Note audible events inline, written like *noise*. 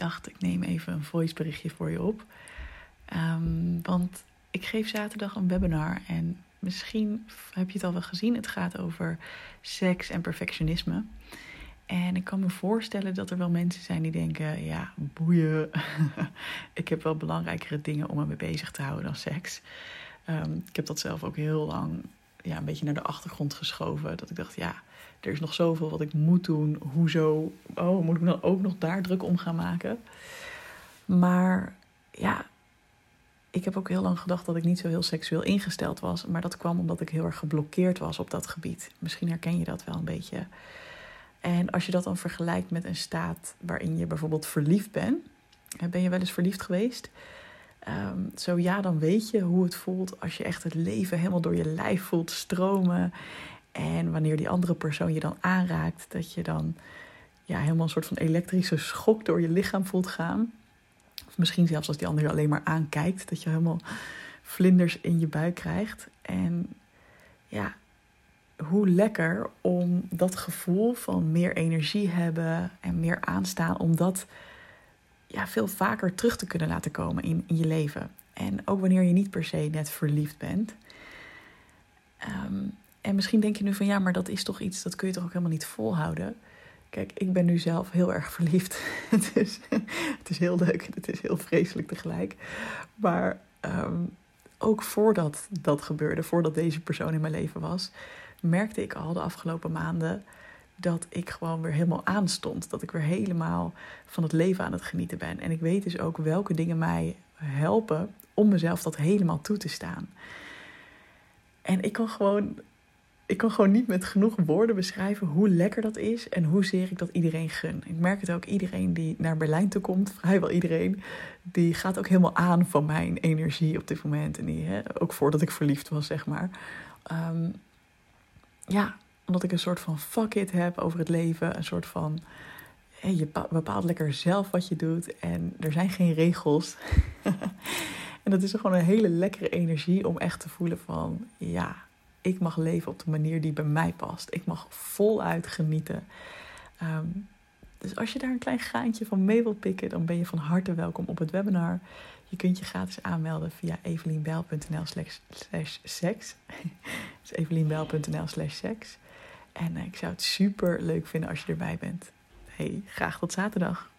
dacht, ik neem even een voiceberichtje voor je op. Ehm, want ik geef zaterdag een webinar en misschien heb je het al wel gezien. Het gaat over seks en perfectionisme. En ik kan me voorstellen dat er wel mensen zijn die denken: ja, boeien. *laughs* ik heb wel belangrijkere dingen om me mee bezig te houden dan seks. Ehm, ik heb dat zelf ook heel lang ja, een beetje naar de achtergrond geschoven. Dat ik dacht: ja, er is nog zoveel wat ik moet doen. Hoezo? Oh, moet ik dan ook nog daar druk om gaan maken? Maar ja, ik heb ook heel lang gedacht dat ik niet zo heel seksueel ingesteld was. Maar dat kwam omdat ik heel erg geblokkeerd was op dat gebied. Misschien herken je dat wel een beetje. En als je dat dan vergelijkt met een staat waarin je bijvoorbeeld verliefd bent. Ben je wel eens verliefd geweest? Um, zo ja, dan weet je hoe het voelt als je echt het leven helemaal door je lijf voelt stromen. En wanneer die andere persoon je dan aanraakt, dat je dan ja, helemaal een soort van elektrische schok door je lichaam voelt gaan. Of misschien zelfs als die ander je alleen maar aankijkt, dat je helemaal vlinders in je buik krijgt. En ja, hoe lekker om dat gevoel van meer energie hebben en meer aanstaan, om dat ja, veel vaker terug te kunnen laten komen in, in je leven. En ook wanneer je niet per se net verliefd bent. Ehm, en misschien denk je nu van ja, maar dat is toch iets, dat kun je toch ook helemaal niet volhouden. Kijk, ik ben nu zelf heel erg verliefd. *laughs* het, is, het is heel leuk het is heel vreselijk tegelijk. Maar ehm, ook voordat dat gebeurde, voordat deze persoon in mijn leven was, merkte ik al de afgelopen maanden dat ik gewoon weer helemaal aanstond. Dat ik weer helemaal van het leven aan het genieten ben. En ik weet dus ook welke dingen mij helpen om mezelf dat helemaal toe te staan. En ik kan gewoon, ik kan gewoon niet met genoeg woorden beschrijven hoe lekker dat is en hoezeer ik dat iedereen gun. Ik merk het ook, iedereen die naar Berlijn toe komt, *laughs* vrijwel iedereen, die gaat ook helemaal aan van mijn energie op dit moment. En die, hè, ook voordat ik verliefd was, zeg maar. Um, ja, omdat ik een soort van fuck it heb over het leven. Een soort van, hey, je bepaalt lekker zelf wat je doet en er zijn geen regels. *laughs* en dat is gewoon een hele lekkere energie om echt te voelen van, ja, ik mag leven op de manier die bij mij past. Ik mag voluit genieten. Ehm, dus als je daar een klein gaantje van mee wilt pikken, dan ben je van harte welkom op het webinar. Je kunt je gratis aanmelden via evelienbel.nl slash seks. *laughs* dus evelienbel.nl slash seks. En eh, ik zou het super leuk vinden als je erbij bent. Hey, graag tot zaterdag.